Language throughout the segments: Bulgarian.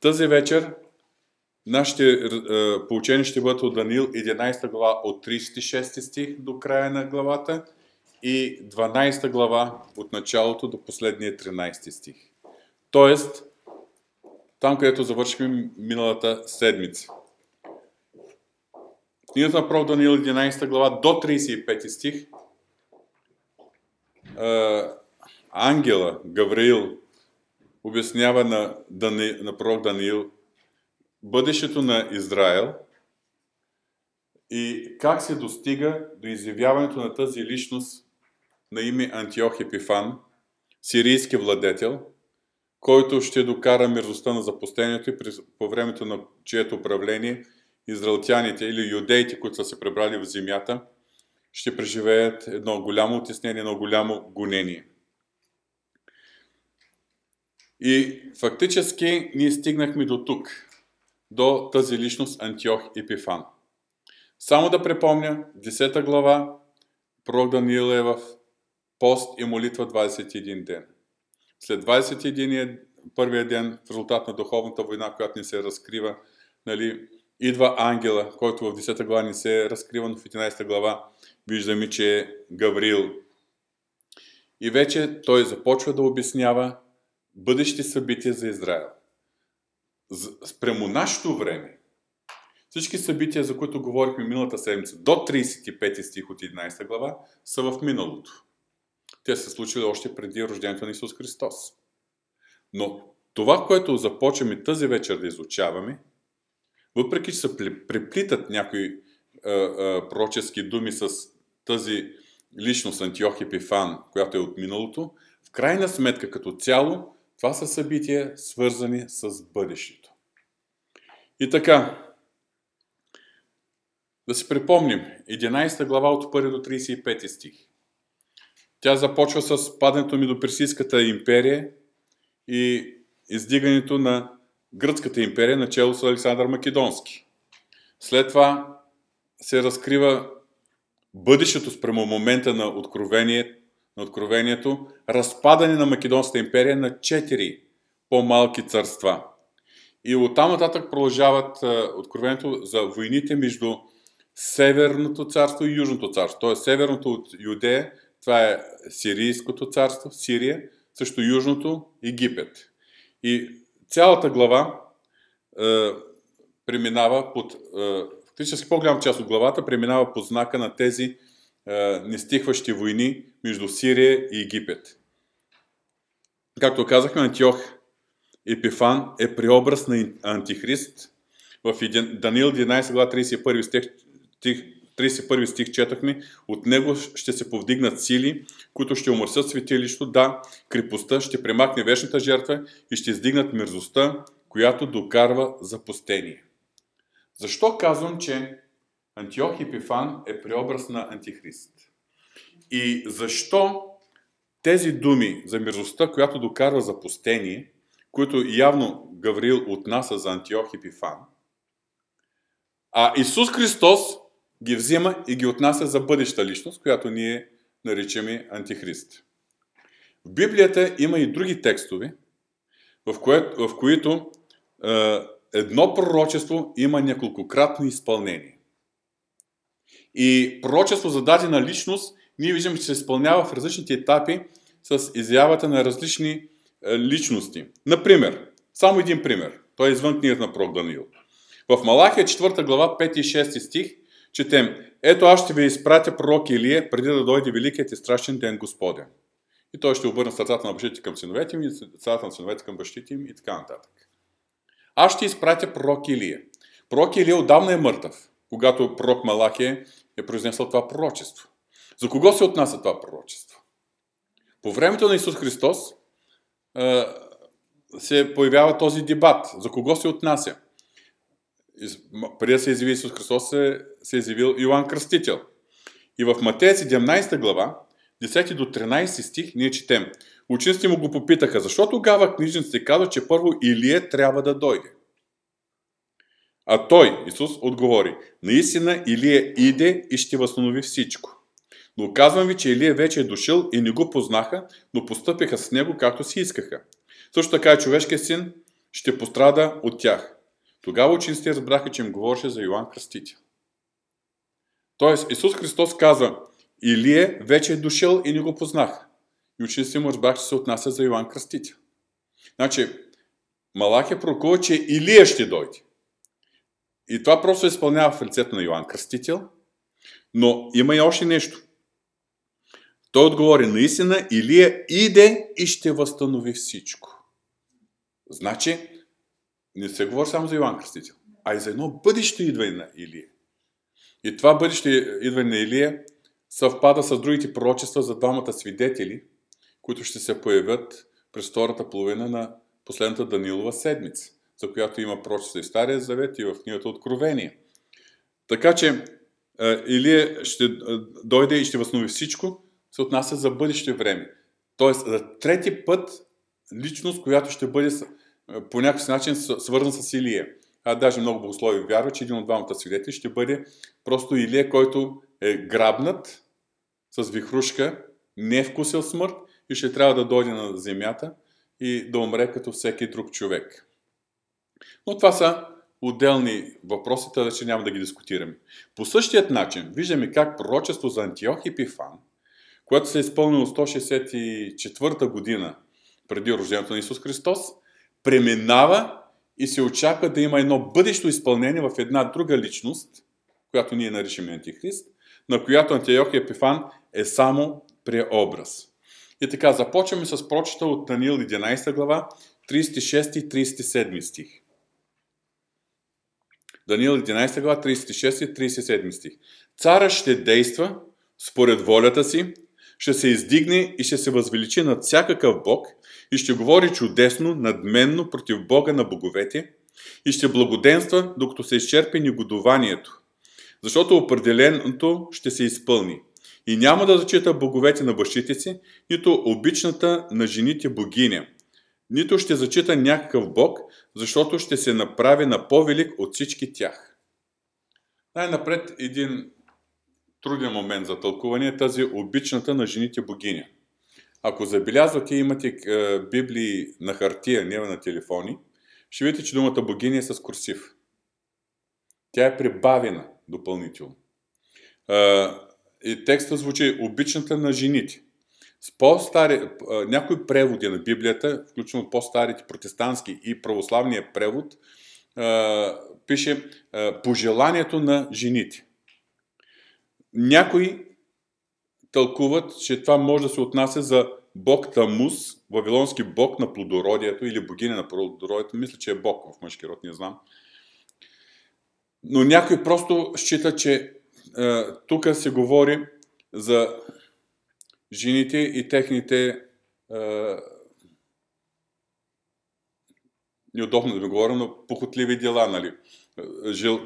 Тази вечер нашите е, ще бъдат от Даниил 11 глава от 36 стих до края на главата и 12 глава от началото до последния 13 стих. Тоест, там, където завършихме миналата седмица. Книгата на Пророк Даниил 11 глава до 35 стих ангела Гавраил обяснява на, Дани, на пророк Даниил бъдещето на Израел и как се достига до изявяването на тази личност на име Антиох Епифан, сирийски владетел, който ще докара мирността на запустението и по времето на чието управление израелтяните или юдеите, които са се пребрали в земята, ще преживеят едно голямо отеснение, едно голямо гонение. И фактически ние стигнахме до тук, до тази личност Антиох Епифан. Само да припомня, 10 глава, пророк Даниил е в пост и молитва 21 ден. След 21 първия ден, в резултат на духовната война, която ни се разкрива, нали, идва ангела, който в 10 глава ни се разкрива, но в 11 глава виждаме, че е Гаврил. И вече той започва да обяснява бъдещи събития за Израел. Спрямо нашето време, всички събития, за които говорихме миналата седмица, до 35 стих от 11 глава, са в миналото. Те са случили още преди рождението на Исус Христос. Но това, което започваме тази вечер да изучаваме, въпреки че се преплитат някои а, а, пророчески думи с тази личност Антиох Епифан, която е от миналото, в крайна сметка като цяло това са събития, свързани с бъдещето. И така, да си припомним, 11 глава от 1 до 35 стих. Тя започва с падането ми до Персийската империя и издигането на Гръцката империя, начало с Александър Македонски. След това се разкрива бъдещето спрямо момента на откровение, на откровението, разпадане на Македонската империя на четири по-малки царства. И оттам нататък продължават откровението за войните между Северното царство и Южното царство. Тоест Северното от Юдея, това е Сирийското царство, Сирия, също Южното Египет. И цялата глава е, преминава под, е, фактически по-голяма част от главата преминава под знака на тези е, нестихващи войни между Сирия и Египет. Както казахме, Антиох Епифан е преобраз на Антихрист. В Даниил 11 глава 31 стих, 31 стих четахме, от него ще се повдигнат сили, които ще умърсят светилището, да, крепостта ще премахне вечната жертва и ще издигнат мерзостта, която докарва запустение. Защо казвам, че Антиох Епифан е преобраз на Антихрист? И защо тези думи за мерзостта, която докарва запустение, които явно Гаврил отнася за Антиох Епифан, а Исус Христос ги взима и ги отнася за бъдеща личност, която ние наричаме Антихрист. В Библията има и други текстове, в, кое, в които е, едно пророчество има няколкократно изпълнение. И пророчество за дадена личност ние виждаме, че се изпълнява в различните етапи с изявата на различни е, личности. Например, само един пример. Той е извън книгата на пророк Даниил. В Малахия 4 глава 5 и 6 стих четем Ето аз ще ви изпратя пророк Илия, преди да дойде великият и страшен ден Господен. И той ще обърне сърцата на бащите към синовете им и сърцата на синовете към бащите им и така нататък. Аз ще изпратя пророк Илия. Пророк Илия отдавна е мъртъв, когато пророк Малахия е произнесъл това пророчество. За кого се отнася това пророчество? По времето на Исус Христос се появява този дебат. За кого се отнася? преди да се изяви Исус Христос, се, се е изявил Йоанн Кръстител. И в Матея 17 глава, 10 до 13 стих, ние четем. Учениците му го попитаха, защо тогава книжниците казват, че първо Илия трябва да дойде? А той, Исус, отговори, наистина Илия иде и ще възстанови всичко. Но казвам ви, че Илия вече е дошъл и не го познаха, но постъпиха с него както си искаха. Също така и човешкият син ще пострада от тях. Тогава учениците разбраха, че им говореше за Йоанн Кръстител. Тоест, Исус Христос каза, Илие вече е дошъл и не го познах. И учениците му разбраха, че се отнася за Йоанн Кръстител. Значи, Малах е пророкува, че Илия ще дойде. И това просто изпълнява в лицето на Йоанн Кръстител. Но има и още нещо. Той отговори, наистина Илия иде и ще възстанови всичко. Значи, не се говори само за Йоанн Кръстител, а и за едно бъдеще идване на Илия. И това бъдеще идване на Илия съвпада с другите пророчества за двамата свидетели, които ще се появят през втората половина на последната Данилова седмица, за която има пророчество и Стария Завет и в книгата Откровение. Така че Илия ще дойде и ще възнови всичко, се отнася за бъдеще време. Тоест, за трети път личност, която ще бъде по някакъв начин свързан с Илия. А даже много богослови вярват, че един от двамата свидетели ще бъде просто Илия, който е грабнат с вихрушка, не е вкусил смърт и ще трябва да дойде на земята и да умре като всеки друг човек. Но това са отделни въпроси, да че няма да ги дискутираме. По същият начин виждаме как пророчество за Антиох Епифан, което се е изпълнило 164 година преди рождението на Исус Христос, преминава и се очаква да има едно бъдещо изпълнение в една друга личност, която ние наричаме Антихрист, на която Антиох Епифан е само преобраз. И така, започваме с прочета от Даниил 11 глава, 36 и 37 стих. Даниил 11 глава, 36 и 37 стих. Цара ще действа според волята си, ще се издигне и ще се възвеличи над всякакъв Бог и ще говори чудесно, надменно против Бога на боговете и ще благоденства, докато се изчерпи негодованието. Защото определеното ще се изпълни. И няма да зачита боговете на бащите си, нито обичната на жените богиня. Нито ще зачита някакъв бог, защото ще се направи на по-велик от всички тях. Най-напред един труден момент за тълкуване е тази обичната на жените богиня. Ако забелязвате, имате е, библии на хартия, не на телефони, ще видите, че думата богиня е с курсив. Тя е прибавена допълнително. Е, и текста звучи обичната на жените. С по-стари, някои преводи на Библията, включително по-старите протестантски и православния превод, пише пожеланието на жените. Някои тълкуват, че това може да се отнася за бог Тамус, вавилонски бог на плодородието или богиня на плодородието. Мисля, че е бог в мъжки род, не знам. Но някой просто счита, че е, тук се говори за жените и техните е, неудобно да говоря, но похотливи дела, нали?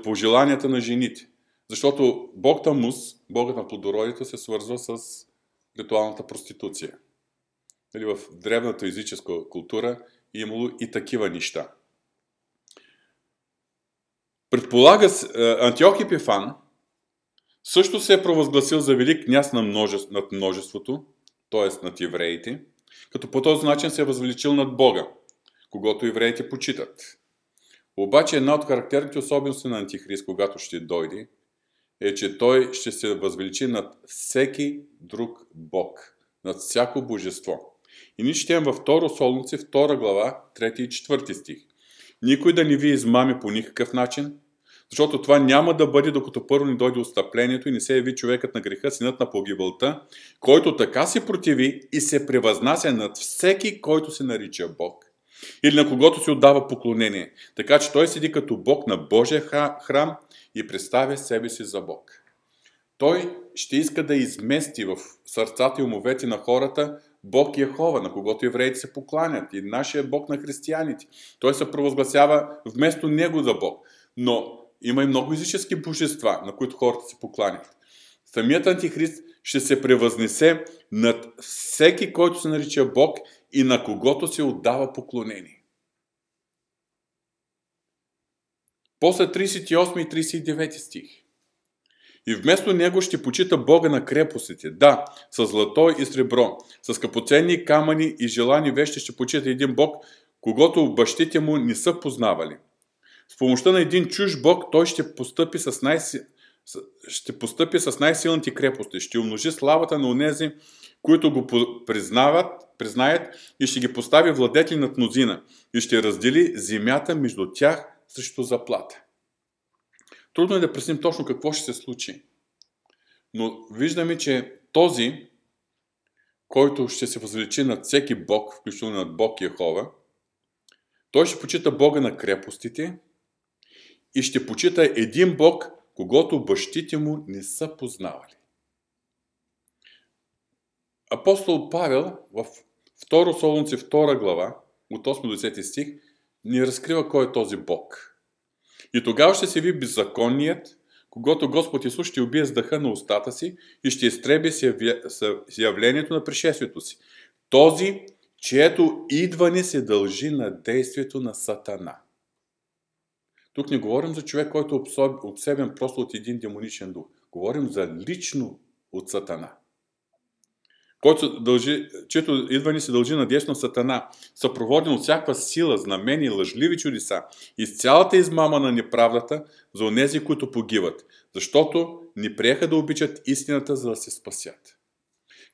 Пожеланията на жените. Защото Бог Тамус, Богът на плодородието, се свързва с ритуалната проституция. Или в древната езическа култура е имало и такива неща. Предполага се, Антиох Епифан също се е провъзгласил за велик княз на множество, над множеството, т.е. над евреите, като по този начин се е възвеличил над Бога, когато евреите почитат. Обаче една от характерните особености на Антихрист, когато ще дойде, е, че той ще се възвеличи над всеки друг Бог, над всяко божество. И ние четем във 2 Солници, 2 глава, 3 и 4 стих. Никой да не ви измами по никакъв начин, защото това няма да бъде докато първо ни дойде отстъплението и не се яви човекът на греха, синът на погибълта, който така се противи и се превъзнася над всеки, който се нарича Бог. Или на когото се отдава поклонение. Така че той седи като Бог на Божия храм и представя себе си за Бог. Той ще иска да измести в сърцата и умовете на хората Бог Яхова, на когото евреите се покланят и нашия Бог на християните. Той се провъзгласява вместо Него за Бог. Но има и много езически божества, на които хората се покланят. Самият антихрист ще се превъзнесе над всеки, който се нарича Бог и на когото се отдава поклонение. После 38 и 39 стих. И вместо него ще почита Бога на крепостите. Да, с злато и сребро, с капоценни камъни и желани вещи ще почита един Бог, когато бащите му не са познавали. С помощта на един чуж бог той ще постъпи с, най- ще постъпи с най-силните крепости, ще умножи славата на онези, които го признават, признаят и ще ги постави владетели над мнозина и ще раздели земята между тях срещу заплата. Трудно е да пресним точно какво ще се случи. Но виждаме, че този, който ще се възвеличи над всеки Бог, включително над Бог Яхова, той ще почита Бога на крепостите и ще почита един Бог, когато бащите му не са познавали. Апостол Павел в 2 Солунци 2 глава, от 8 до 10 стих, ни разкрива кой е този Бог. И тогава ще се ви беззаконният, когато Господ Исус ще убие с дъха на устата си и ще изтреби с явлението на пришествието си. Този, чието идване се дължи на действието на Сатана. Тук не говорим за човек, който е обсебен просто от един демоничен дух. Говорим за лично от Сатана който дължи, чето идване се дължи на десно сатана, съпроводен от всякаква сила, знамени, лъжливи чудеса и с цялата измама на неправдата за онези, които погиват, защото не приеха да обичат истината, за да се спасят.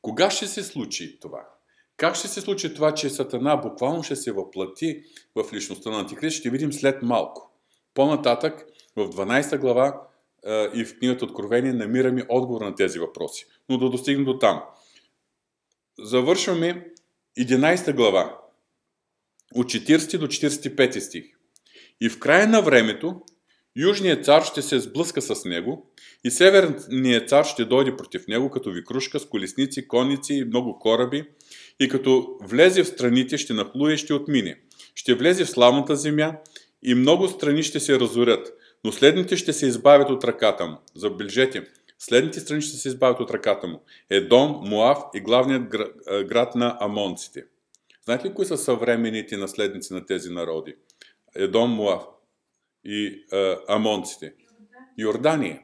Кога ще се случи това? Как ще се случи това, че Сатана буквално ще се въплати в личността на Антикрист, ще видим след малко. По-нататък, в 12 глава и в книгата Откровение намираме отговор на тези въпроси. Но да достигнем до там завършваме 11 глава, от 40 до 45 стих. И в края на времето, Южният цар ще се сблъска с него и Северният цар ще дойде против него като викрушка с колесници, конници и много кораби и като влезе в страните ще нахлуе и ще отмине. Ще влезе в славната земя и много страни ще се разорят, но следните ще се избавят от ръката му. Забележете, Следните страни ще се избавят от ръката му. Едом, Муав и главният град на амонците. Знаете ли кои са съвременните наследници на тези народи? Едом, Муав и а, амонците. Йордания.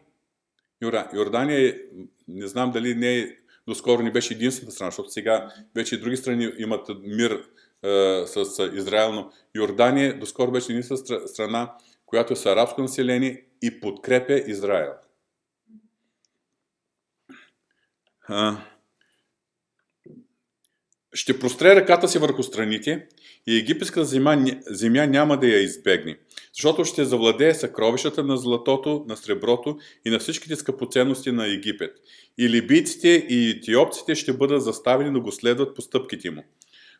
Йордания, не знам дали не е, доскоро не беше единствената страна, защото сега вече и други страни имат мир с Израел, но Йордания доскоро беше единствената страна, която е с арабско население и подкрепя Израел. ще простре ръката си върху страните и египетската земя, земя няма да я избегне, защото ще завладее съкровищата на златото, на среброто и на всичките скъпоценности на Египет. И либийците и етиопците ще бъдат заставени да го следват по стъпките му.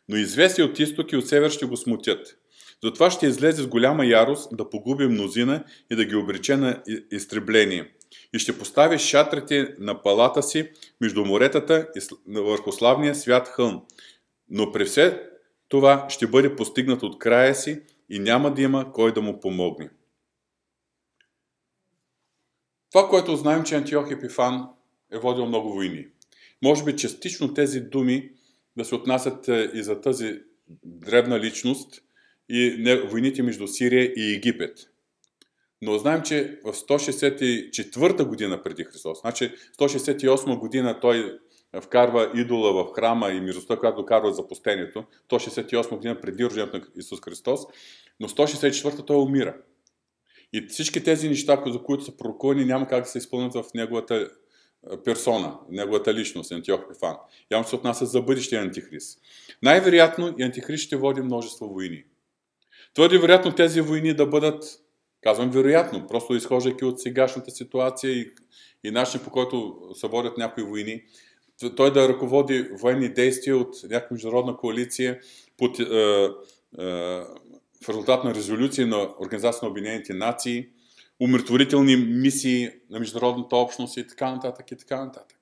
Но извеси от изток и от север ще го смутят. Затова ще излезе с голяма ярост да погуби мнозина и да ги обрече на изтребление и ще постави шатрите на палата си между моретата и върху славния свят хълм. Но при все това ще бъде постигнат от края си и няма да има кой да му помогне. Това, което знаем, че Антиох Епифан е водил много войни. Може би частично тези думи да се отнасят е, и за тази дребна личност и войните между Сирия и Египет. Но знаем, че в 164 година преди Христос, значи 168 година той вкарва идола в храма и миростта, която докарва запустението, 168 година преди рождението на Исус Христос, но 164 той умира. И всички тези неща, за които са пророкувани, няма как да се изпълнят в неговата персона, неговата личност, Антиох Пифан. Явно се отнася за бъдещия антихрист. Най-вероятно и антихрист ще води множество войни. Твърде вероятно тези войни да бъдат Казвам вероятно, просто изхождайки от сегашната ситуация и, и начин по който се водят някои войни, той да ръководи военни действия от някаква международна коалиция под, е, е, в резултат на резолюции на Организация на Обединените нации, умиротворителни мисии на международната общност и така нататък и така нататък.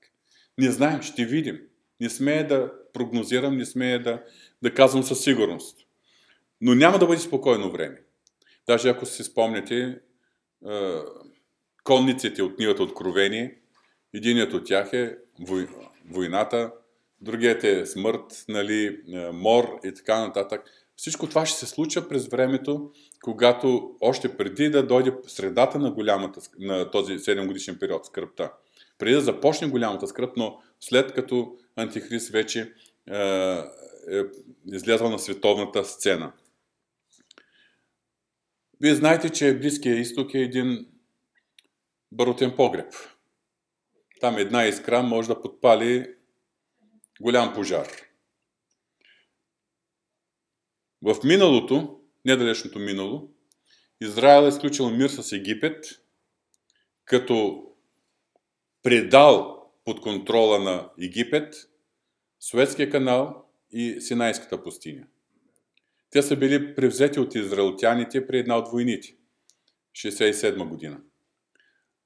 Не знаем, ще видим. Не смея да прогнозирам, не смея да, да казвам със сигурност. Но няма да бъде спокойно време. Даже ако си спомняте, конниците от книгата Откровение, единият от тях е войната, другият е смърт, нали, мор и така нататък. Всичко това ще се случва през времето, когато още преди да дойде средата на, голямата, на този 7 годишен период, скръпта. Преди да започне голямата скръп, но след като Антихрист вече е, е излязъл на световната сцена – Вие знаете, че Близкия изток е един барутен погреб. Там една искра може да подпали голям пожар. В миналото, недалечното минало, Израел е изключил мир с Египет, като предал под контрола на Египет Суетския канал и Синайската пустиня. Те са били превзети от израелтяните при една от войните, 67 година.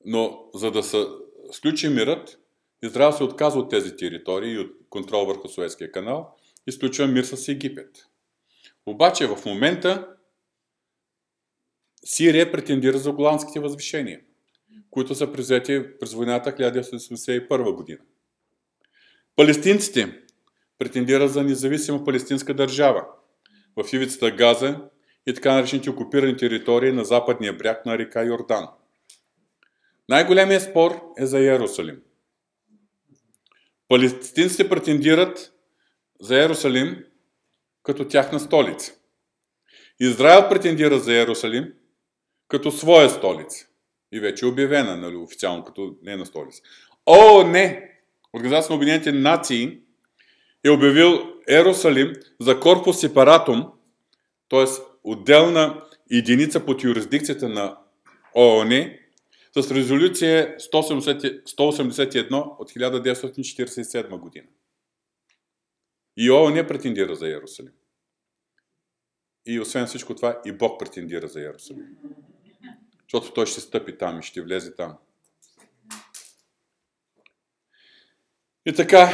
Но за да се сключи мирът, Израел се отказва от тези територии и от контрол върху Суетския канал и сключва мир с Египет. Обаче в момента Сирия претендира за голандските възвишения, които са превзети през войната 1981 година. Палестинците претендират за независима палестинска държава в ивицата Газа и така наречените окупирани територии на западния бряг на река Йордан. Най-големият спор е за Иерусалим. Палестинците претендират за Иерусалим като тяхна столица. Израел претендира за Иерусалим като своя столица. И вече е обявена, нали, официално, като не на столица. О, не! Организация на Обединените нации е обявил Иерусалим за корпус сепаратум, т.е. отделна единица под юрисдикцията на ООН, с резолюция 181 от 1947 година. И ООН претендира за Иерусалим. И освен всичко това, и Бог претендира за Иерусалим. Защото той ще стъпи там и ще влезе там. И така,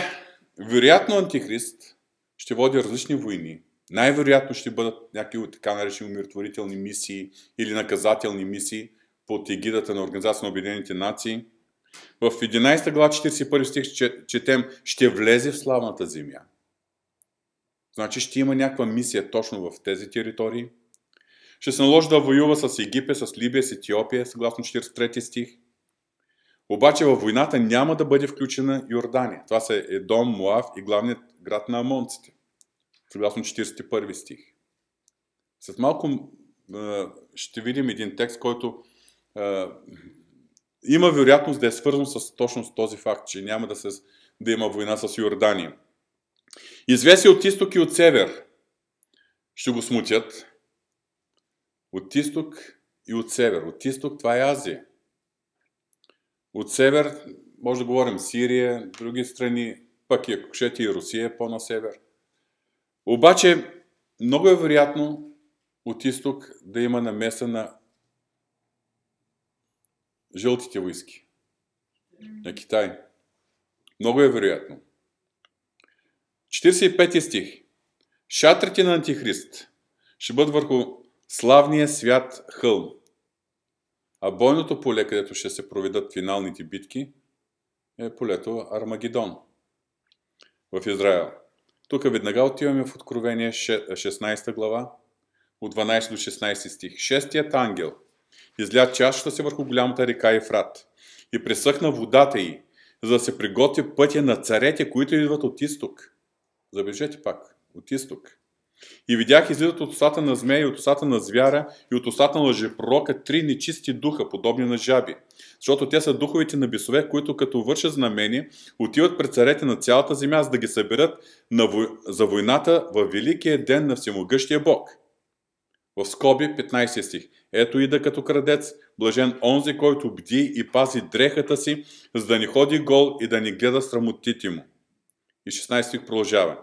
вероятно Антихрист ще води различни войни. Най-вероятно ще бъдат някакви така наречени умиротворителни мисии или наказателни мисии под егидата на Организация на Обединените нации. В 11 глава 41 стих четем ще влезе в славната земя. Значи ще има някаква мисия точно в тези територии. Ще се наложи да воюва с Египет, с Либия, с Етиопия, съгласно 43 стих. Обаче във войната няма да бъде включена Йордания. Това са Едом, Муав и главният град на Амонците. Съгласно 41 стих. След малко ще видим един текст, който има вероятност да е свързан с точно с този факт, че няма да, се, да има война с Йордания. Извеси от изток и от север ще го смутят. От изток и от север. От изток това е Азия. От север може да говорим Сирия, други страни, пък и ако и Русия по-на север. Обаче много е вероятно от изток да има намеса на жълтите войски на Китай. Много е вероятно. 45 стих. Шатрите на Антихрист ще бъдат върху славния свят хълм. А бойното поле, където ще се проведат финалните битки, е полето Армагедон в Израел. Тук веднага отиваме в Откровение 16 глава, от 12 до 16 стих. Шестият ангел изля чашата си върху голямата река Ефрат и пресъхна водата й, за да се приготви пътя на царете, които идват от изток – Забележете пак, от изток. И видях излизат от устата на змея и от устата на звяра и от устата на лъжепророка три нечисти духа, подобни на жаби. Защото те са духовите на бесове, които като вършат знамени, отиват пред царете на цялата земя, за да ги съберат на вой... за войната в великия ден на всемогъщия Бог. В скоби 15 стих. Ето и да като крадец, блажен онзи, който бди и пази дрехата си, за да не ходи гол и да не гледа срамотите му. И 16 стих продължава.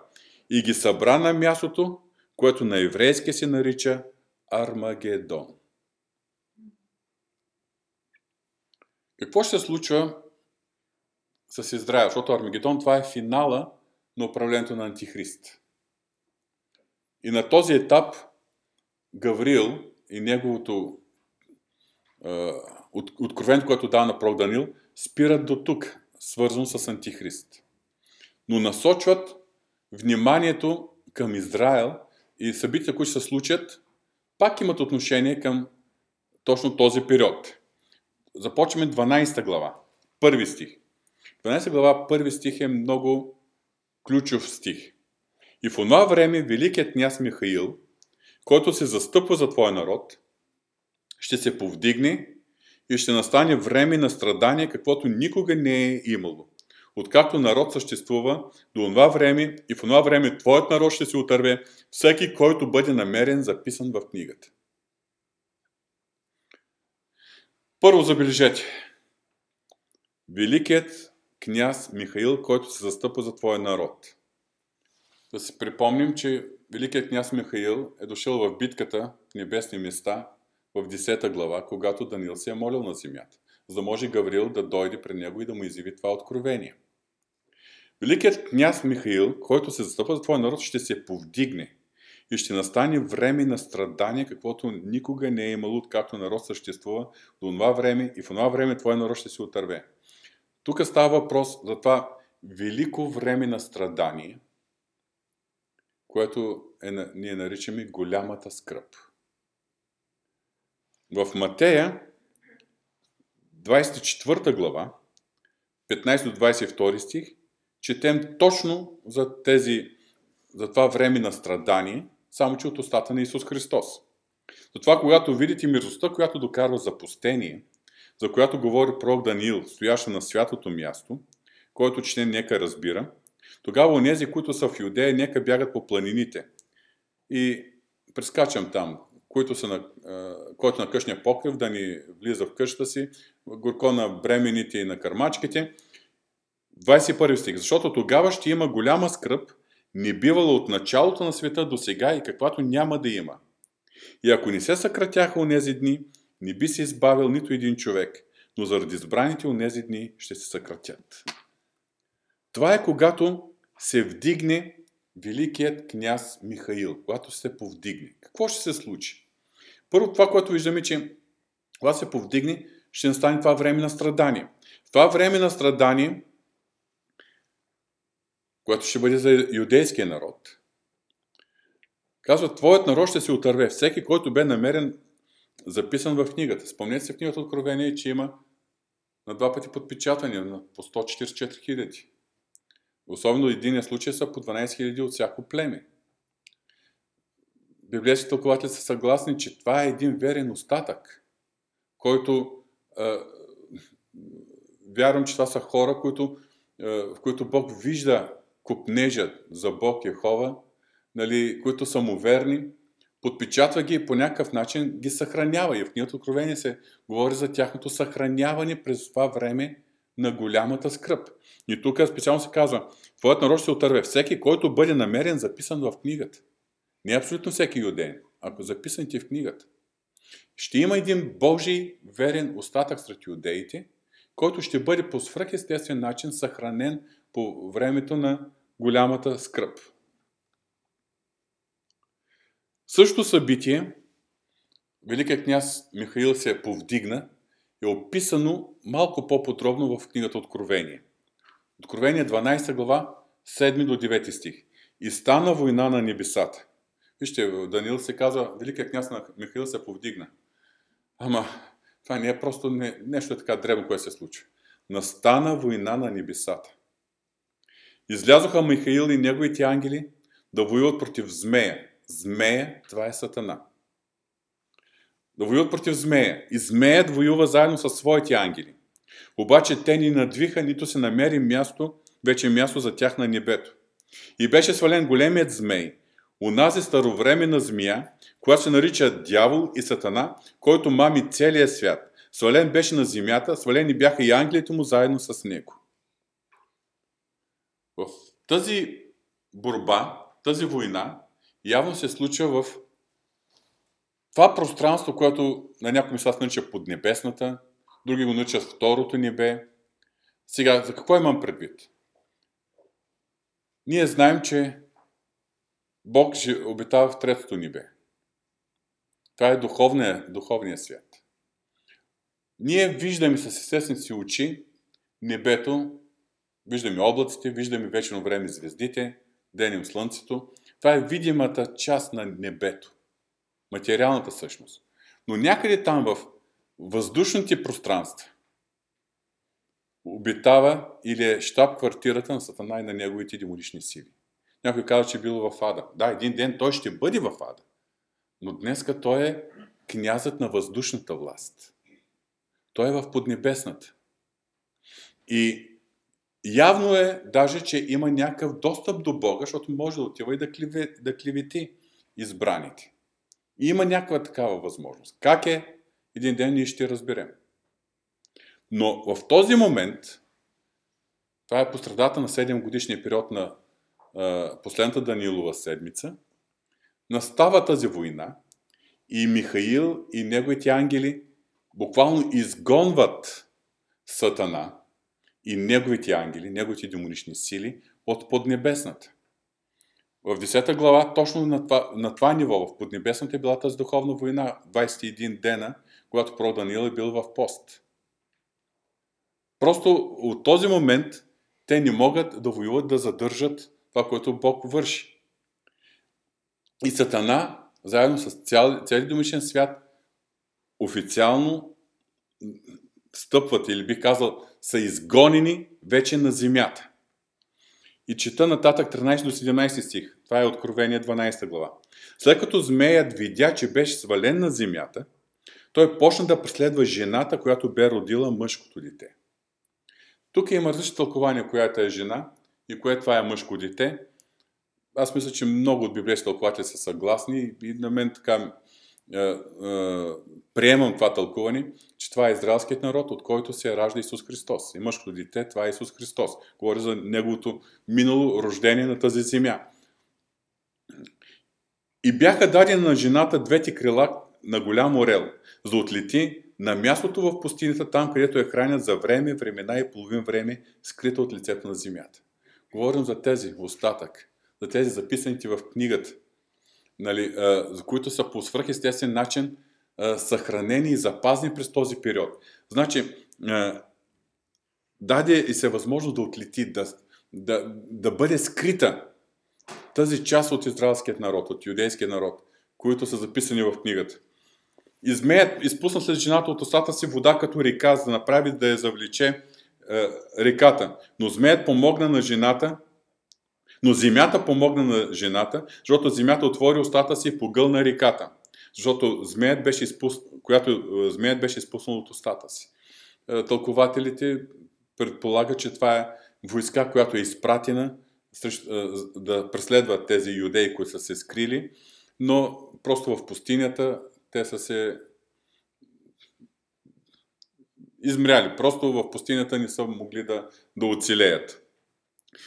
И ги събра на мястото, което на еврейски се нарича Армагедон. Какво ще се случва с Израел? Защото Армагедон това е финала на управлението на Антихрист. И на този етап Гаврил и неговото е, откровение, което дава на пророк Данил, спират до тук, свързано с Антихрист но насочват вниманието към Израел и събития, които се случат, пак имат отношение към точно този период. Започваме 12 глава, първи стих. 12 глава, първи стих е много ключов стих. И в това време великият княз Михаил, който се застъпва за твоя народ, ще се повдигне и ще настане време на страдание, каквото никога не е имало. Откакто народ съществува, до това време и в това време твоят народ ще се отърве, всеки, който бъде намерен, записан в книгата. Първо забележете. Великият княз Михаил, който се застъпа за твоя народ. Да си припомним, че Великият княз Михаил е дошъл в битката в небесни места в 10 глава, когато Данил се е молил на земята, за да може Гаврил да дойде при него и да му изяви това откровение. Великият княз Михаил, който се застъпва за твоя народ, ще се повдигне и ще настане време на страдание, каквото никога не е имало, откакто народ съществува до това време и в това време твой народ ще се отърве. Тук става въпрос за това велико време на страдание, което е, ние наричаме голямата скръп. В Матея, 24 глава, 15 до 22 стих, четем точно за, тези, за това време на страдание, само че от устата на Исус Христос. Затова, когато видите миростта, която докарва запустение, за която говори пророк Даниил, стояща на святото място, който чете нека разбира, тогава онези, които са в Юдея, нека бягат по планините. И прескачам там, които са на, който на къщния покрив да ни влиза в къщата си, горко на бремените и на кърмачките. 21 стих. Защото тогава ще има голяма скръп, не бивала от началото на света до сега и каквато няма да има. И ако не се съкратяха онези дни, не би се избавил нито един човек, но заради избраните онези дни ще се съкратят. Това е когато се вдигне великият княз Михаил, когато се повдигне. Какво ще се случи? Първо това, което виждаме, че когато се повдигне, ще настане това време на страдание. Това време на страдание, което ще бъде за юдейския народ, казва, твоят народ ще се отърве. Всеки, който бе намерен, записан в книгата. Спомнете се в книгата Откровение, че има на два пъти подпечатания по 144 хиляди. Особено единия случай са по 12 000 от всяко племе. Библейските тълкователи са съгласни, че това е един верен остатък, който е, вярвам, че това са хора, които, е, в които Бог вижда купнежът за Бог Йехова, нали, които са му верни, подпечатва ги и по някакъв начин ги съхранява. И в книгата Откровение се говори за тяхното съхраняване през това време на голямата скръп. И тук специално се казва, твоят народ ще отърве. Всеки, който бъде намерен, записан в книгата. Не абсолютно всеки юдеен, ако записаните в книгата. Ще има един Божий верен остатък сред юдеите, който ще бъде по свръхестествен начин съхранен по времето на голямата скръп. Също събитие, Великият княз Михаил се повдигна, е описано малко по-подробно в книгата Откровение. Откровение 12 глава, 7 до 9 стих. И стана война на небесата. Вижте, Даниил се казва, Великият княз на Михаил се повдигна. Ама, това не е просто не, нещо е така древно, което се случва. Настана война на небесата. Излязоха Михаил и неговите ангели да воюват против змея. Змея, това е Сатана. Да воюват против змея. И змеят воюва заедно с своите ангели. Обаче те ни надвиха, нито се намери място, вече място за тях на небето. И беше свален големият змей, унази старовременна змия, която се нарича дявол и сатана, който мами целия свят. Свален беше на земята, свалени бяха и ангелите му заедно с него. В тази борба, тази война, явно се случва в това пространство, което на някои места се нарича поднебесната, други го наричат второто небе. Сега, за какво имам предвид? Ние знаем, че Бог обитава в третото небе. Това е духовния, духовния свят. Ние виждаме с естествените си очи небето, виждаме облаците, виждаме вечно време звездите, денем слънцето. Това е видимата част на небето, материалната същност. Но някъде там в въздушните пространства обитава или е щаб-квартирата на Сатана и на неговите демонични сили. Някой казва, че е бил в ада. Да, един ден той ще бъде в ада. Но днеска той е князът на въздушната власт. Той е в поднебесната. И явно е даже, че има някакъв достъп до Бога, защото може да отива и да, кливе, да кливети избраните. И има някаква такава възможност. Как е? Един ден ние ще разберем. Но в този момент, това е по средата на 7 годишния период на а, последната Данилова седмица, настава тази война и Михаил и неговите ангели буквално изгонват Сатана и неговите ангели, неговите демонични сили от поднебесната. В 10 глава, точно на това, на това ниво, в поднебесната е била тази духовна война, 21 дена, когато пророк Даниил е бил в пост. Просто от този момент те не могат да воюват, да задържат това, което Бог върши. И Сатана, заедно с цял, цели домишен свят, официално стъпват, или бих казал, са изгонени вече на земята. И чета нататък 13 до 17 стих. Това е Откровение 12 глава. След като змеят видя, че беше свален на земята, той почна да преследва жената, която бе родила мъжкото дете. Тук има различни тълкования, която е жена и кое това е мъжко дете. Аз мисля, че много от библейски тълкователи са съгласни и на мен така приемам това тълкуване, че това е израелският народ, от който се ражда Исус Христос. И мъжкото дете, това е Исус Христос. Говори за неговото минало рождение на тази земя. И бяха дадени на жената двете крила на голям орел, за отлети на мястото в пустинята, там където е хранят за време, времена и половин време, скрита от лицето на земята. Говорим за тези остатък, за тези записаните в книгата, нали, за които са по свръхестествен начин съхранени и запазни през този период. Значи, даде и се възможност да отлети, да, да, да бъде скрита тази част от израелският народ, от юдейския народ, които са записани в книгата. И змеят изпусна след жената от устата си вода като река, за да направи да я завлече е, реката. Но змеят помогна на жената, но земята помогна на жената, защото земята отвори устата си и погълна реката. Защото змеят беше изпус... която е, змеят беше изпуснал от устата си. Е, тълкователите предполагат, че това е войска, която е изпратена е, да преследват тези юдеи, които са се скрили, но просто в пустинята те са се измряли. Просто в пустинята не са могли да, да оцелеят.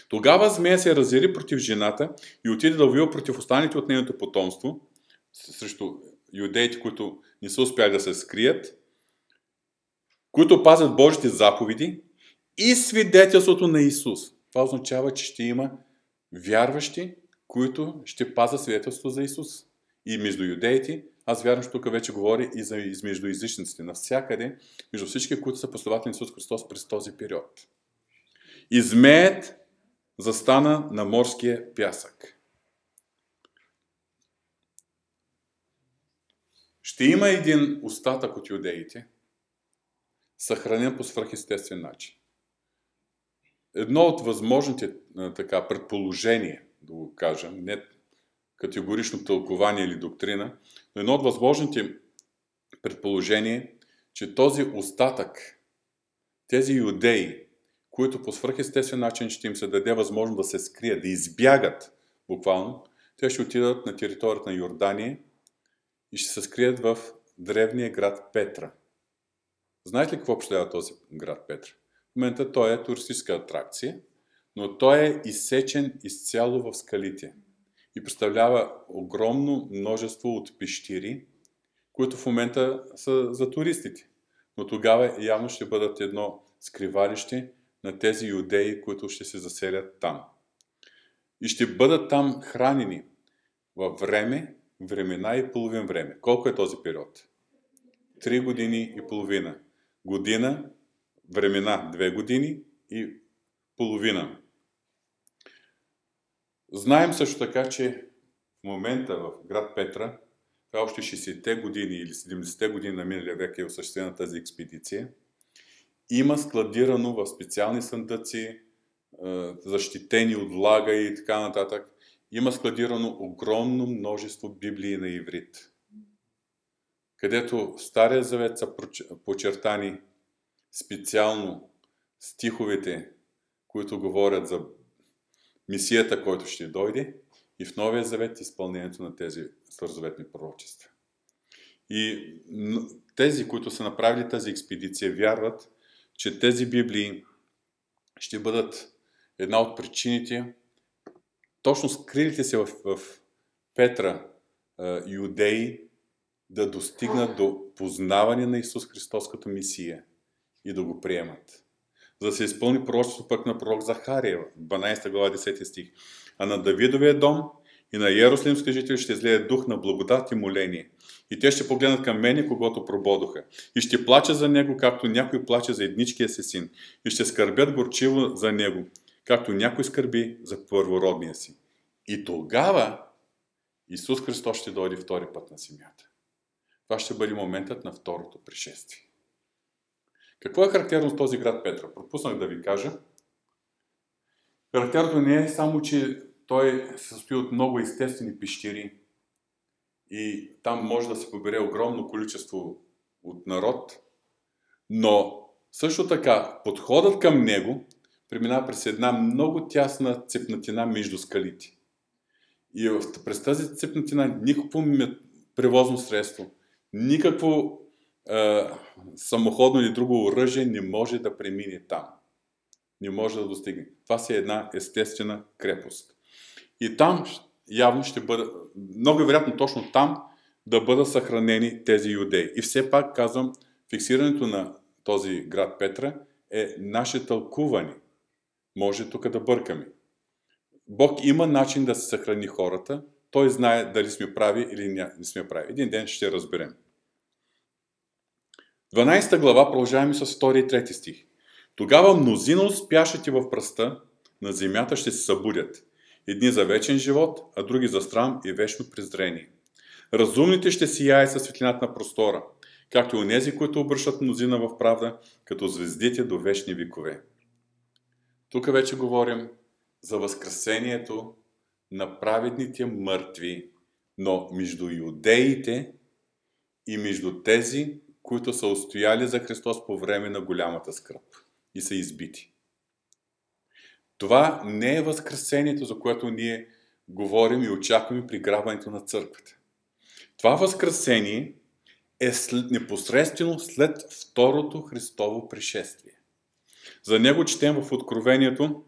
Тогава змея се разяри против жената и отиде да воюва против останалите от нейното потомство, срещу юдеите, които не са успяли да се скрият, които пазят Божите заповеди и свидетелството на Исус. Това означава, че ще има вярващи, които ще пазят свидетелство за Исус. И между юдеите аз вярвам, че тук вече говори и за измежду езичниците. Навсякъде, между всички, които са последователи на Исус Христос през този период. И змеят застана на морския пясък. Ще има един остатък от юдеите, съхранен по свръхестествен начин. Едно от възможните така, предположения, да го кажем, не категорично тълкование или доктрина, но едно от възможните предположения че този остатък, тези юдеи, които по свръхестествен начин ще им се даде възможност да се скрият, да избягат буквално, те ще отидат на територията на Йордания и ще се скрият в древния град Петра. Знаете ли какво представлява този град Петра? В момента той е туристическа атракция, но той е изсечен изцяло в скалите и представлява огромно множество от пещери, които в момента са за туристите. Но тогава явно ще бъдат едно скривалище на тези юдеи, които ще се заселят там. И ще бъдат там хранени във време, времена и половин време. Колко е този период? Три години и половина. Година, времена, две години и половина. Знаем също така, че в момента в град Петра, това е още 60-те години или 70-те години на миналия век е осъществена тази експедиция, има складирано в специални съндъци, защитени от влага и така нататък, има складирано огромно множество Библии на иврит. където в Стария Завет са почертани специално стиховете, които говорят за мисията, който ще дойде, и в Новия Завет изпълнението на тези старозаветни пророчества. И тези, които са направили тази експедиция, вярват, че тези Библии ще бъдат една от причините, точно скрилите се в, в Петра юдеи да достигнат до познаване на Исус Христос като Мисия и да го приемат. За да се изпълни пророчеството пък на пророк Захария, 12 глава 10 стих. А на Давидовия дом и на Иерусалимски жители ще излее дух на благодат и моление. И те ще погледнат към мене, когато прободоха. И ще плача за него, както някой плаче за едничкия си син. И ще скърбят горчиво за него, както някой скърби за първородния си. И тогава Исус Христос ще дойде втори път на земята. Това ще бъде моментът на второто пришествие. Какво е характерно с този град Петра? Пропуснах да ви кажа. Характерното не е само, че той се състои от много естествени пещери и там може да се побере огромно количество от народ, но също така подходът към него преминава през една много тясна цепнатина между скалите. И през тази цепнатина никакво превозно средство, никакво е, самоходно или друго оръжие не може да премине там. Не може да достигне. Това си е една естествена крепост. И там явно ще бъде, много е вероятно точно там да бъдат съхранени тези юдеи. И все пак казвам, фиксирането на този град Петра е наше тълкуване. Може тук да бъркаме. Бог има начин да се съхрани хората. Той знае дали сме прави или не сме прави. Един ден ще разберем. 12 глава продължаваме с 2 и 3 стих. Тогава мнозина от спящите в пръста на земята ще се събудят. Едни за вечен живот, а други за страм и вечно презрение. Разумните ще сияе със светлината на простора, както и онези, които обръщат мнозина в правда, като звездите до вечни векове. Тук вече говорим за възкресението на праведните мъртви, но между юдеите и между тези, които са устояли за Христос по време на голямата скръп и са избити. Това не е възкресението, за което ние говорим и очакваме при грабването на църквата. Това възкресение е непосредствено след второто Христово пришествие. За него четем в Откровението,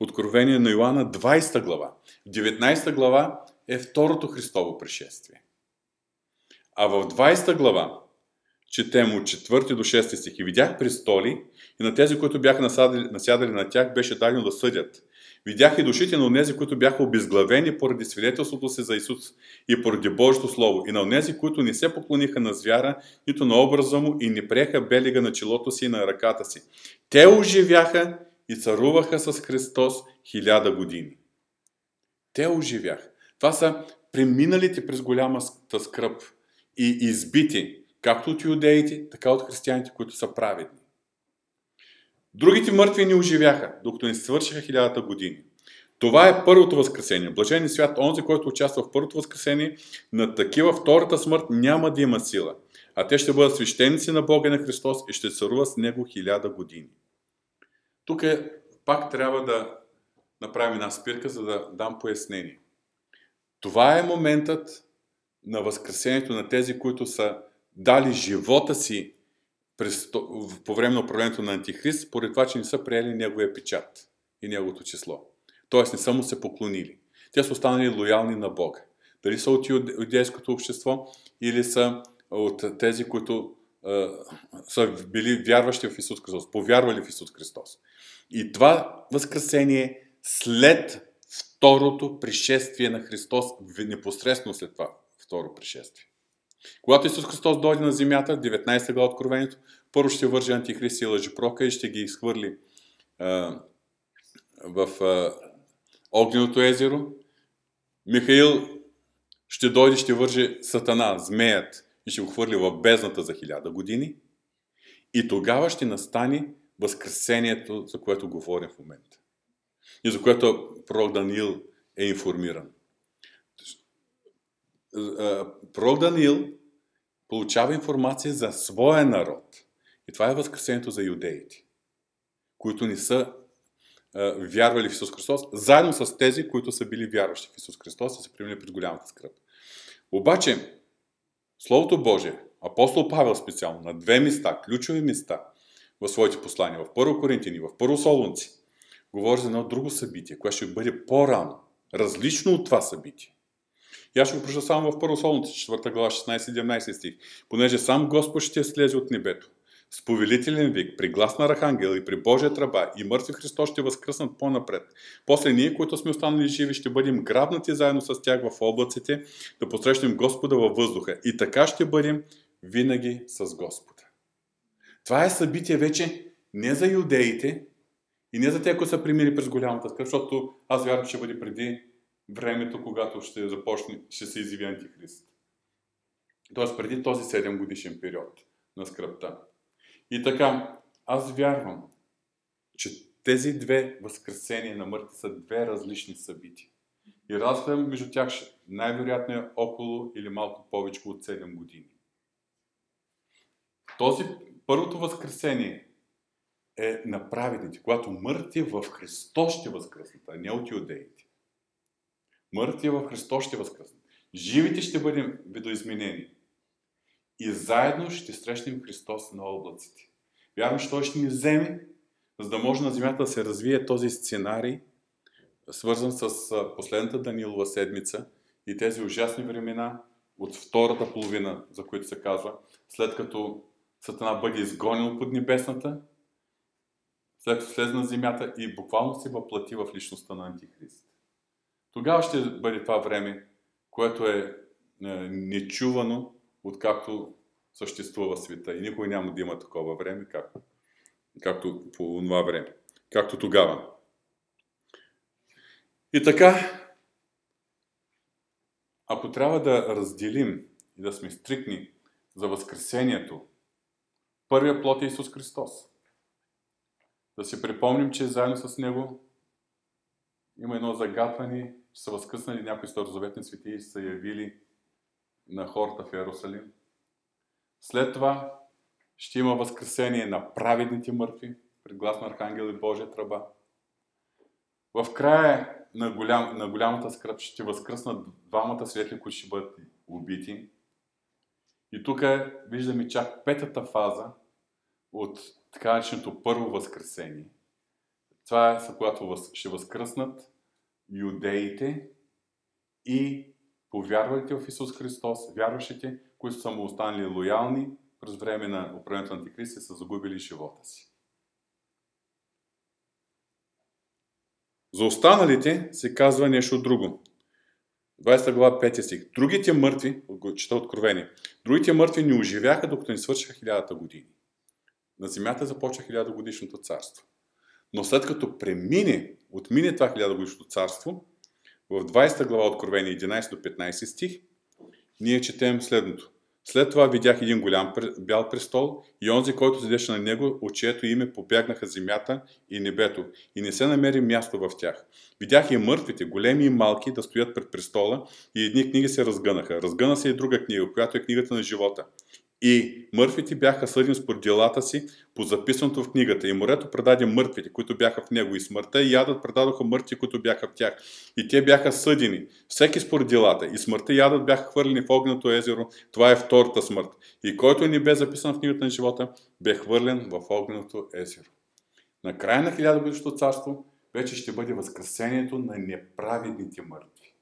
Откровение на Йоанна 20 глава. 19 глава е второто Христово пришествие. А в 20 глава четем от 4 до 6 стих. И видях престоли и на тези, които бяха насядали, насядали на тях, беше дадено да съдят. Видях и душите на тези, които бяха обезглавени поради свидетелството си за Исус и поради Божието Слово, и на тези, които не се поклониха на звяра, нито на образа му и не приеха белига на челото си и на ръката си. Те оживяха и царуваха с Христос хиляда години. Те оживяха. Това са преминалите през голямата скръп и избити, както от иудеите, така от християните, които са праведни. Другите мъртви не оживяха, докато не свършиха хилядата години. Това е първото възкресение. Блажен е свят, онзи, който участва в първото възкресение, на такива втората смърт няма да има сила. А те ще бъдат свещеници на Бога на Христос и ще царуват с Него хиляда години. Тук е, пак трябва да направим една спирка, за да дам пояснение. Това е моментът на възкресението на тези, които са дали живота си през, по време на управлението на Антихрист, поради това, че не са приели неговия печат и неговото число. Тоест не са му се поклонили. Те са останали лоялни на Бога. Дали са от юдейското общество или са от тези, които е, са били вярващи в Исус Христос, повярвали в Исус Христос. И това възкресение след второто пришествие на Христос, непосредствено след това второ пришествие. Когато Исус Христос дойде на земята, 19 глава Откровението, първо ще вържи антихрист и лъжепрока и ще ги изхвърли а, в а, огненото езеро. Михаил ще дойде, ще върже сатана, змеят и ще го хвърли в бездната за хиляда години. И тогава ще настане възкресението, за което говорим в момента. И за което пророк Даниил е информиран. Пророк Даниил получава информация за своя народ. И това е възкресението за юдеите, които не са е, вярвали в Исус Христос, заедно с тези, които са били вярващи в Исус Христос и са преминали пред голямата скръп. Обаче, Словото Божие, апостол Павел специално, на две места, ключови места в своите послания, в Първо Коринтини, в Първо Солунци, говори за едно друго събитие, което ще бъде по-рано, различно от това събитие. И аз ще го прочета само в Първо Солунци, 4 глава, 16-17 стих. Понеже сам Господ ще слезе от небето, с повелителен вик, при глас на Архангел и при Божия тръба и мъртви Христос ще възкръснат по-напред. После ние, които сме останали живи, ще бъдем грабнати заедно с тях в облаците, да посрещнем Господа във въздуха. И така ще бъдем винаги с Господа. Това е събитие вече не за юдеите и не за те, които са примили през голямата скръп, защото аз вярвам, че ще бъде преди времето, когато ще започне, ще се изяви Антихрист. Тоест преди този 7 годишен период на скръпта. И така, аз вярвам, че тези две възкресения на мъртви са две различни събития. И разлика между тях най-вероятно е около или малко повече от 7 години. Този първото възкресение е на праведните, когато мъртви в Христос ще възкръснат, а не от юдеите. Мъртви в Христос ще възкръснат. Живите ще бъдем видоизменени и заедно ще срещнем Христос на облаците. Вярвам, че Той ще ни вземе, за да може на земята да се развие този сценарий, свързан с последната Данилова седмица и тези ужасни времена от втората половина, за които се казва, след като Сатана бъде изгонен под небесната, след като слезе на земята и буквално се въплати в личността на Антихрист. Тогава ще бъде това време, което е, е нечувано откакто съществува света. И никой няма да има такова време, както, както по това време, както тогава. И така, ако трябва да разделим и да сме стрикни за Възкресението, първия плод е Исус Христос. Да си припомним, че заедно с Него има едно загатване, че са възкръснали някои старозаветни свети и са явили на хората в Иерусалим. След това ще има възкресение на праведните мъртви, пред глас на Архангел и Божия тръба. В края на, голям, на голямата скръп ще възкръснат двамата светли, които ще бъдат убити. И тук виждаме чак петата фаза от така нареченото първо възкресение. Това е, за която ще възкръснат юдеите и повярвайте в Исус Христос, вярващите, които са му останали лоялни през време на управлението на Антикрист и са загубили живота си. За останалите се казва нещо друго. 20 глава 5 стих. Другите мъртви, чета откровение, другите мъртви не оживяха, докато не свършиха хилядата години. На земята започва хиляда годишното царство. Но след като премине, отмине това хиляда годишното царство, в 20 глава Откровение 11 до 15 стих, ние четем следното. След това видях един голям бял престол и онзи, който седеше на него, от чието име побягнаха земята и небето и не се намери място в тях. Видях и мъртвите, големи и малки, да стоят пред престола и едни книги се разгънаха. Разгъна се и друга книга, която е книгата на живота. И мъртвите бяха съдени според делата си по записаното в книгата. И морето предаде мъртвите, които бяха в него. И смъртта и ядът предадоха мъртви, които бяха в тях. И те бяха съдени, всеки според делата. И смъртта и ядът бяха хвърлени в огненото езеро. Това е втората смърт. И който не бе записан в книгата на живота, бе хвърлен в огненото езеро. На края на хилядогодишното царство вече ще бъде възкресението на неправедните мъртви,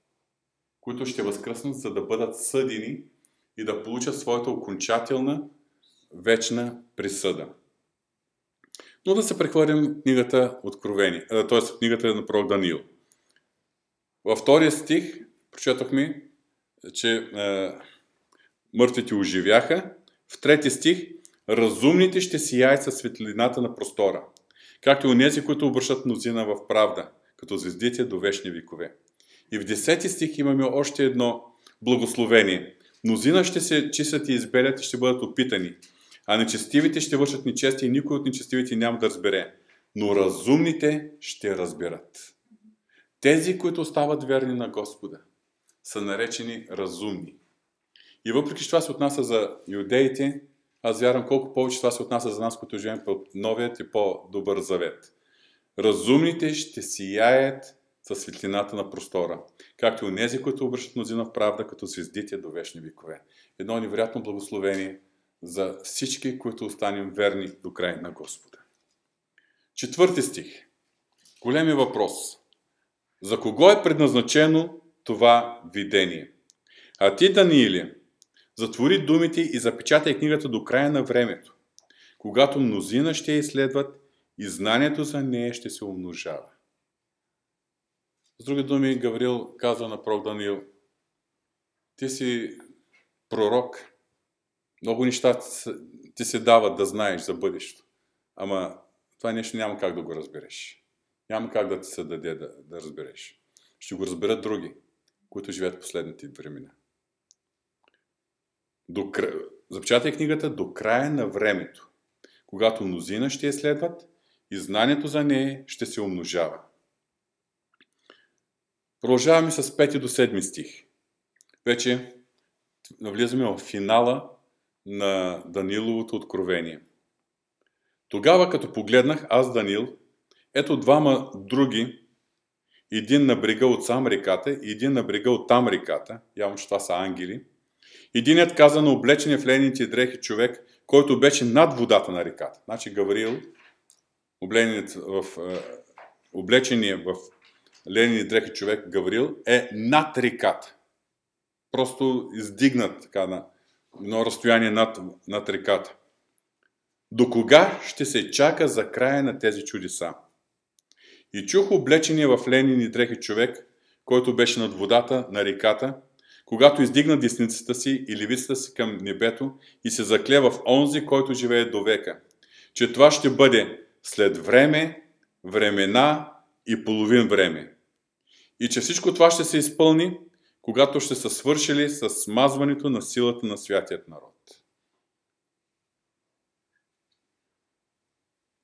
които ще възкръснат, за да бъдат съдени и да получат своята окончателна вечна присъда. Но да се прехвърлим книгата Откровение, т.е. книгата на пророк Даниил. Във втория стих прочетохме, че е, мъртвите оживяха. В трети стих разумните ще сияят със светлината на простора, както и онези, които обръщат мнозина в правда, като звездите до вечни векове. И в десети стих имаме още едно благословение. Мнозина ще се чистят и изберят и ще бъдат опитани, а нечестивите ще вършат нечести и никой от нечестивите няма да разбере. Но разумните ще разберат. Тези, които остават верни на Господа, са наречени разумни. И въпреки, че това се отнася за юдеите, аз вярвам колко повече това се отнася за нас, които живеем под новият и по-добър завет. Разумните ще сияят със светлината на простора, както и онези, които обръщат мнозина в правда, като звездите до вечни векове. Едно невероятно благословение за всички, които останем верни до край на Господа. Четвърти стих. Големи въпрос. За кого е предназначено това видение? А ти, Данииле, затвори думите и запечатай книгата до края на времето, когато мнозина ще изследват и знанието за нея ще се умножава. С други думи, Гаврил казва на пророк Даниил, ти си пророк, много неща ти се дават да знаеш за бъдещето, ама това нещо няма как да го разбереш. Няма как да ти се даде да, да разбереш. Ще го разберат други, които живеят последните времена. До, запечатай книгата до края на времето, когато мнозина ще я следват и знанието за нея ще се умножава. Продължаваме с 5 до 7 стих. Вече навлизаме в финала на Даниловото откровение. Тогава, като погледнах, аз Данил, ето двама други, един на брега от сам реката и един на брега от там реката, явно, че това са ангели. Единият каза на облечения в лените дрехи човек, който беше над водата на реката. Значи Гавриил, в, в ленини дрехи човек Гаврил е над реката. Просто издигнат така на едно разстояние над, над реката. До кога ще се чака за края на тези чудеса? И чух облечения в ленини дрехи човек, който беше над водата на реката, когато издигна десницата си и левицата си към небето и се закле в онзи, който живее до века, че това ще бъде след време, времена и половин време. И че всичко това ще се изпълни, когато ще са свършили с смазването на силата на святият народ.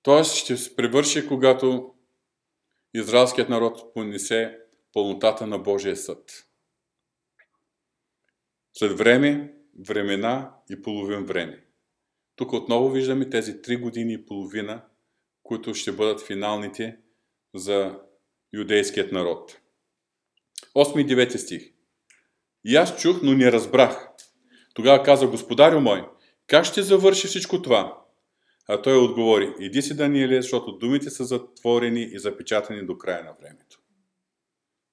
Тоест ще се превърши, когато израелският народ понесе пълнотата на Божия съд. След време, времена и половин време. Тук отново виждаме тези три години и половина, които ще бъдат финалните за юдейският народ. 8 и 9 стих. И аз чух, но не разбрах. Тогава каза Господарю мой, как ще завърши всичко това? А той отговори, иди си, Даниеле, защото думите са затворени и запечатани до края на времето.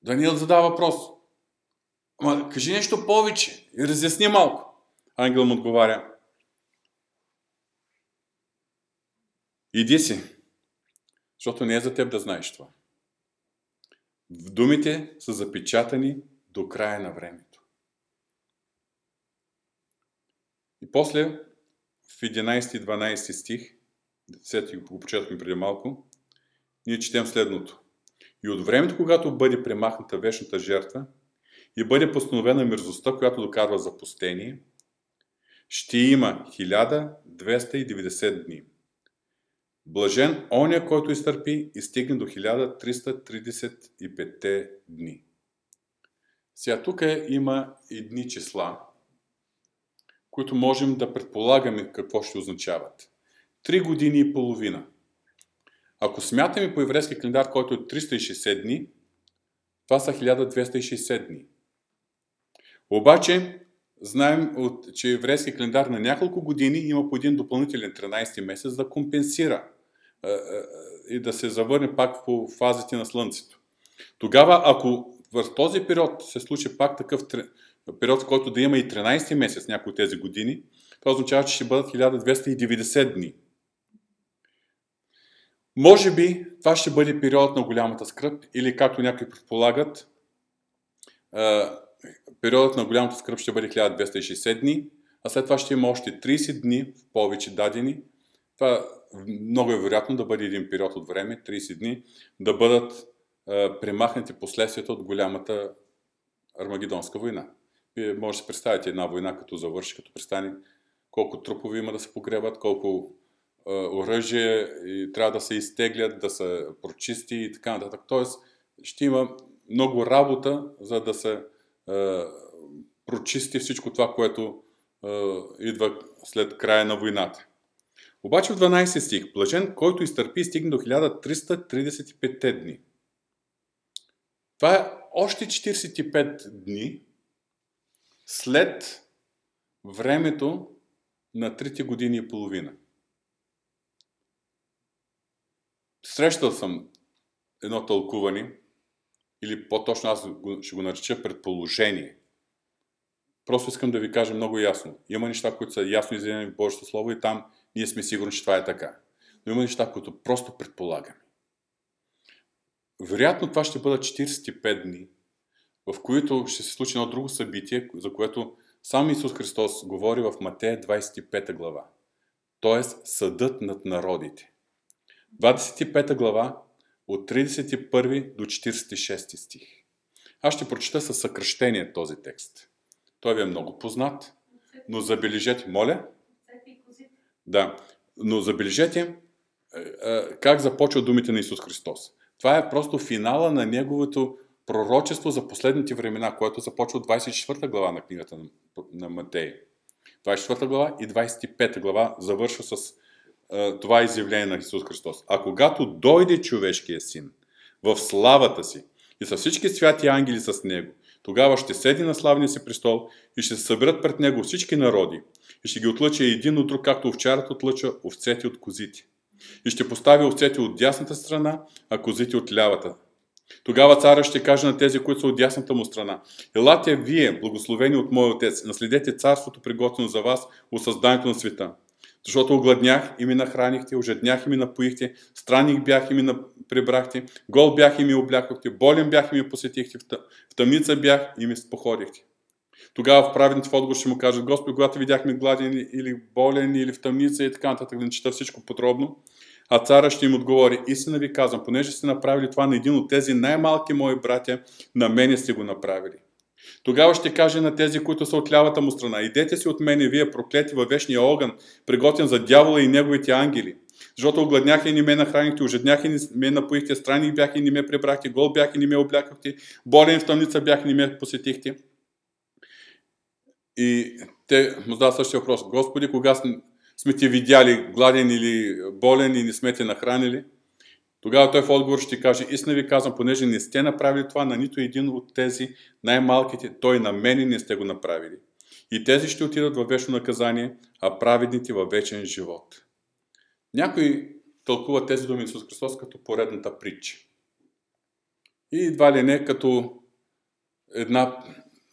Даниел задава въпрос. Ама кажи нещо повече и разясни малко. Ангел му отговаря. Иди си, защото не е за теб да знаеш това. В думите са запечатани до края на времето. И после в 11 и 12 стих, 10 го почетахме преди малко, ние четем следното. И от времето, когато бъде премахната вечната жертва и бъде постановена мързостта, която докарва запустение, ще има 1290 дни. Блажен оня, който изтърпи и стигне до 1335 дни. Сега тук има едни числа, които можем да предполагаме какво ще означават. Три години и половина. Ако смятаме по еврейски календар, който е 360 дни, това са 1260 дни. Обаче, знаем, че еврейски календар на няколко години има по един допълнителен 13 месец да компенсира и да се завърне пак по фазите на Слънцето. Тогава, ако в този период се случи пак такъв период, в който да има и 13 месец някои от тези години, това означава, че ще бъдат 1290 дни. Може би това ще бъде период на голямата скръп или както някои предполагат, периодът на голямата скръп ще бъде 1260 дни, а след това ще има още 30 дни в повече дадени. Това много е вероятно да бъде един период от време, 30 дни, да бъдат премахнати последствията от голямата Армагедонска война. Вие може да си представите една война, като завърши, като престане, колко трупове има да се погребат, колко оръжие и трябва да се изтеглят, да се прочисти и така нататък. Тоест, ще има много работа, за да се е, прочисти всичко това, което е, идва след края на войната. Обаче в 12 стих, блажен, който изтърпи и стигне до 1335 дни. Това е още 45 дни след времето на трите години и половина. Срещал съм едно тълкуване, или по-точно аз ще го нареча предположение. Просто искам да ви кажа много ясно. Има неща, които са ясно изявени в Божието Слово и там ние сме сигурни, че това е така. Но има неща, които просто предполагаме. Вероятно това ще бъдат 45 дни, в които ще се случи едно друго събитие, за което сам Исус Христос говори в Матея 25 глава. Тоест съдът над народите. 25 глава от 31 до 46 стих. Аз ще прочита със съкръщение този текст. Той ви е много познат, но забележете, моля? Да, но забележете е, е, как започва думите на Исус Христос. Това е просто финала на неговото пророчество за последните времена, което започва от 24 глава на книгата на Матей. 24 глава и 25 глава завършва с uh, това изявление на Исус Христос. А когато дойде човешкия син в славата си и с всички святи ангели с него, тогава ще седи на славния си престол и ще се съберат пред него всички народи и ще ги отлъча един от друг, както овчарът отлъча овцете от козите. И ще постави овцете от дясната страна, а козите от лявата. Тогава царя ще каже на тези, които са от дясната му страна. Елате вие, благословени от моя отец, наследете царството, приготвено за вас от създанието на света. Защото огладнях и ми нахранихте, ожеднях и ми напоихте, странник бях и ми прибрахте, гол бях и ми облякохте, болен бях и ми посетихте, в тъмница бях и ми споходихте. Тогава в праведните в отговор ще му кажат, Господи, когато видяхме гладен или болен или в тъмница и така нататък, да не чета всичко подробно. А цара ще им отговори, истина ви казвам, понеже сте направили това на един от тези най-малки мои братя, на мене сте го направили. Тогава ще каже на тези, които са от лявата му страна, идете си от мене, вие проклети във вечния огън, приготвен за дявола и неговите ангели. Защото огладняха и не ме нахранихте, ожедняха и не ме напоихте, странник бях и не ме прибрахте, гол бях и не ме облякахте, болен в тъмница бях и не ме посетихте. И те му задават същия въпрос. Господи, кога сме те видяли гладен или болен и не сме те нахранили? Тогава той в отговор ще каже, истина ви казвам, понеже не сте направили това на нито един от тези най-малките, той на мене не сте го направили. И тези ще отидат във вечно наказание, а праведните във вечен живот. Някой тълкува тези думи Исус Христос като поредната притча. И едва ли не като една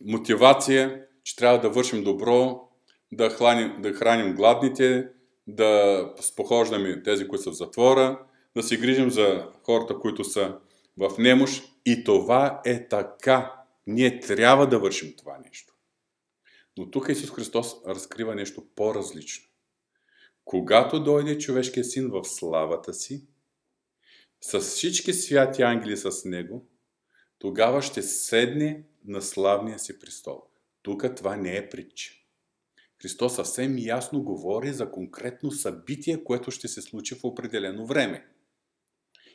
мотивация че трябва да вършим добро, да храним, да храним гладните, да спохождаме тези, които са в затвора, да се грижим за хората, които са в немощ. И това е така. Ние трябва да вършим това нещо. Но тук Исус Христос разкрива нещо по-различно. Когато дойде човешкия син в славата си, с всички святи ангели с него, тогава ще седне на славния си престол. Тук това не е притча. Христос съвсем ясно говори за конкретно събитие, което ще се случи в определено време.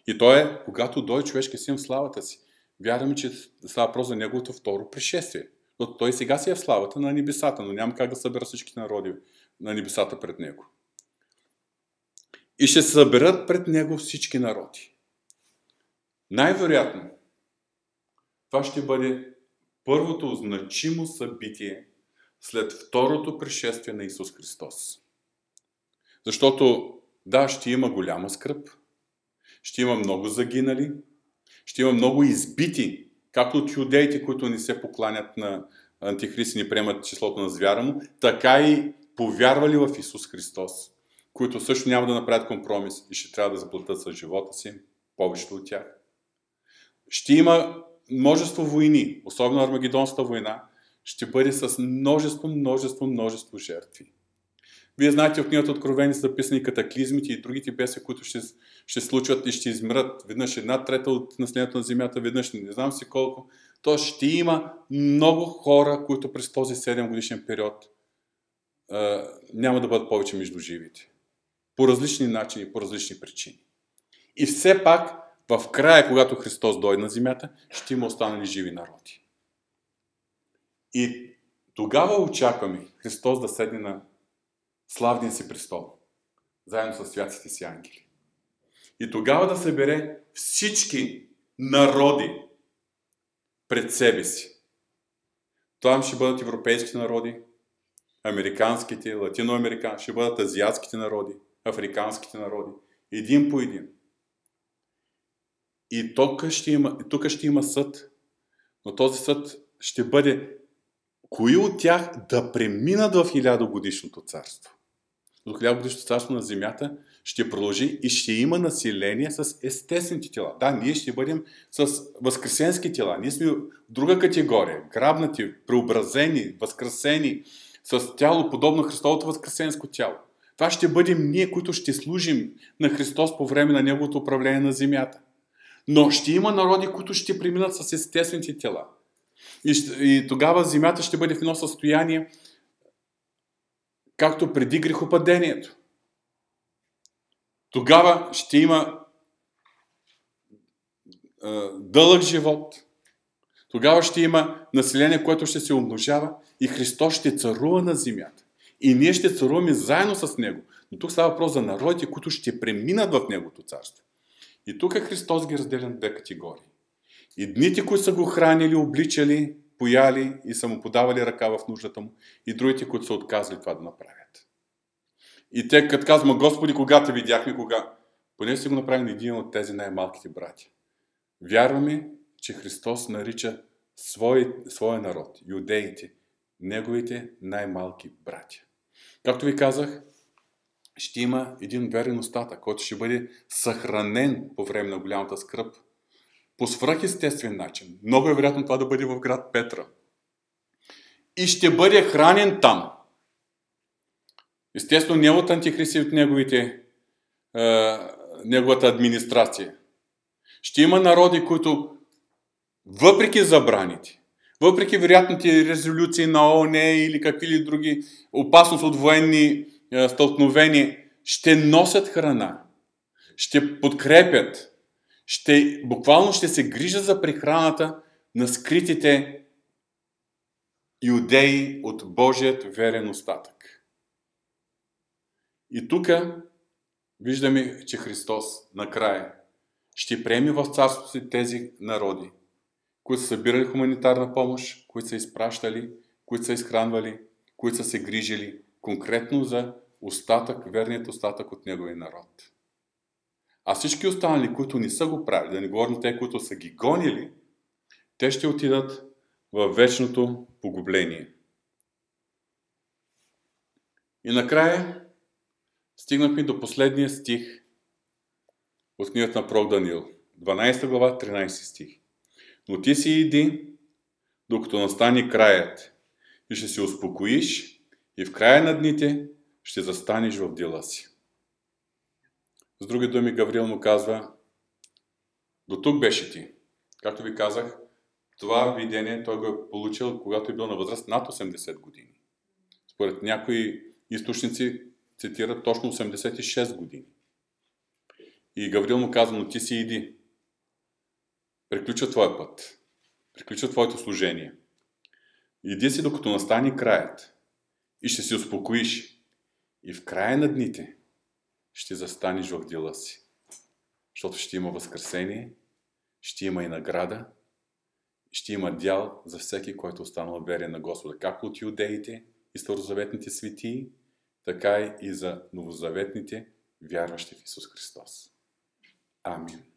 И то е, когато дойде човешки син в славата си. Вярваме, че става въпрос за неговото второ пришествие. Но той сега си е в славата на небесата, но няма как да събера всички народи на небесата пред него. И ще се съберат пред него всички народи. Най-вероятно, това ще бъде първото значимо събитие след второто пришествие на Исус Христос. Защото, да, ще има голяма скръп, ще има много загинали, ще има много избити, както от юдеите, които не се покланят на Антихрист и не приемат числото на звяра му, така и повярвали в Исус Христос, които също няма да направят компромис и ще трябва да заплатят с живота си, повечето от тях. Ще има множество войни, особено Армагедонската война, ще бъде с множество, множество, множество жертви. Вие знаете, в книгата Откровени са записани катаклизмите и другите беси, които ще, ще случват и ще измрат. Веднъж една трета от населението на Земята, веднъж не знам си колко. То ще има много хора, които през този 7 годишен период а, няма да бъдат повече между живите. По различни начини, по различни причини. И все пак в края, когато Христос дойде на земята, ще има останали живи народи. И Тогава очакваме Христос да седне на славния си престол, заедно с святите си ангели. И тогава да събере всички народи пред себе си. Това ще бъдат европейските народи, американските, латиноамерикански, ще бъдат азиатските народи, африканските народи, един по един. И тук ще има, тук ще има съд, но този съд ще бъде кои от тях да преминат в хилядогодишното царство. До хилядогодишното царство на земята ще продължи и ще има население с естествените тела. Да, ние ще бъдем с възкресенски тела. Ние сме друга категория. Грабнати, преобразени, възкресени, с тяло подобно Христовото възкресенско тяло. Това ще бъдем ние, които ще служим на Христос по време на Неговото управление на земята. Но ще има народи, които ще преминат с естествените тела. И, и тогава земята ще бъде в едно състояние, както преди грехопадението. Тогава ще има е, дълъг живот. Тогава ще има население, което ще се умножава и Христос ще царува на земята. И ние ще царуваме заедно с Него. Но тук става въпрос за народите, които ще преминат в Неговото царство. И тук Христос ги разделя на две категории. И дните, които са го хранили, обличали, пояли и са му подавали ръка в нуждата му, и другите, които са отказали това да направят. И те, като казваме, Господи, кога те видяхме, кога? Поне си го направим един от тези най-малките братя. Вярваме, че Христос нарича свой, своя народ, юдеите, неговите най-малки братя. Както ви казах, ще има един верен остатък, който ще бъде съхранен по време на голямата скръп по свръхестествен начин. Много е вероятно това да бъде в град Петра. И ще бъде хранен там. Естествено, не от антихристи от неговите, е, неговата администрация. Ще има народи, които въпреки забраните, въпреки вероятните резолюции на ООН или какви ли други опасност от военни е, стълкновения, ще носят храна, ще подкрепят, ще, буквално ще се грижа за прехраната на скритите юдеи от Божият верен остатък. И тук виждаме, че Христос накрая ще приеме в царството си тези народи, които са събирали хуманитарна помощ, които са изпращали, които са изхранвали, които са се грижили конкретно за остатък, верният остатък от неговия народ. А всички останали, които не са го правили, да не говорим те, които са ги гонили, те ще отидат в вечното погубление. И накрая стигнахме до последния стих от книгата на Пророк Данил. 12 глава, 13 стих. Но ти си иди, докато настане краят, и ще се успокоиш, и в края на дните ще застанеш в дела си. С други думи, Гаврил му казва, до тук беше ти. Както ви казах, това видение той го е получил, когато е бил на възраст над 80 години. Според някои източници цитират точно 86 години. И Гаврил му казва, но ти си иди. Приключва твоя път. Приключва твоето служение. Иди си, докато настане краят. И ще се успокоиш. И в края на дните ще застанеш в дела си. Защото ще има възкресение, ще има и награда, ще има дял за всеки, който е останал верен на Господа, както от юдеите и старозаветните светии, така и за новозаветните, вярващи в Исус Христос. Амин.